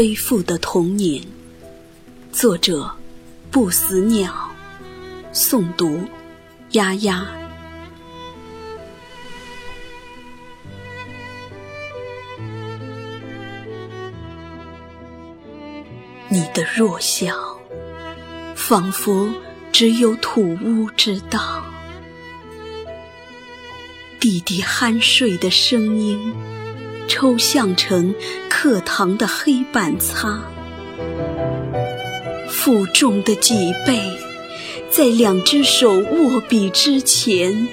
背负的童年，作者：不死鸟，诵读：丫丫。你的弱小，仿佛只有土屋知道。弟弟酣睡的声音。抽象成课堂的黑板擦，负重的脊背，在两只手握笔之前，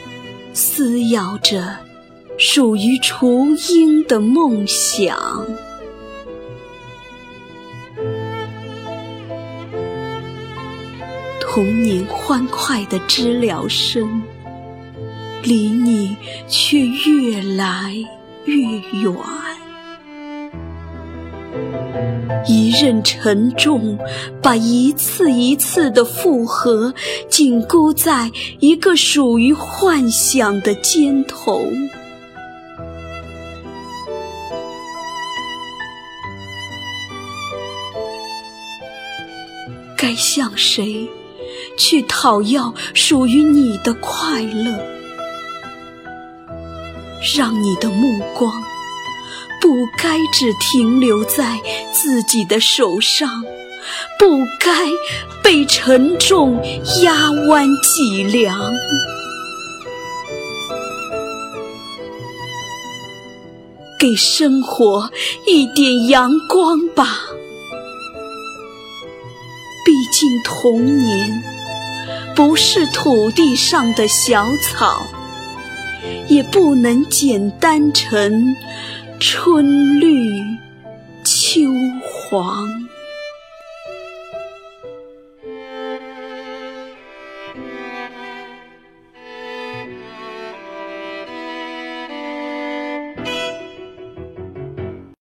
撕咬着属于雏鹰的梦想。童年欢快的知了声，离你却越来。越远，一任沉重，把一次一次的复合紧箍在一个属于幻想的肩头。该向谁去讨要属于你的快乐？让你的目光不该只停留在自己的手上，不该被沉重压弯脊梁。给生活一点阳光吧，毕竟童年不是土地上的小草。也不能简单成春绿秋黄。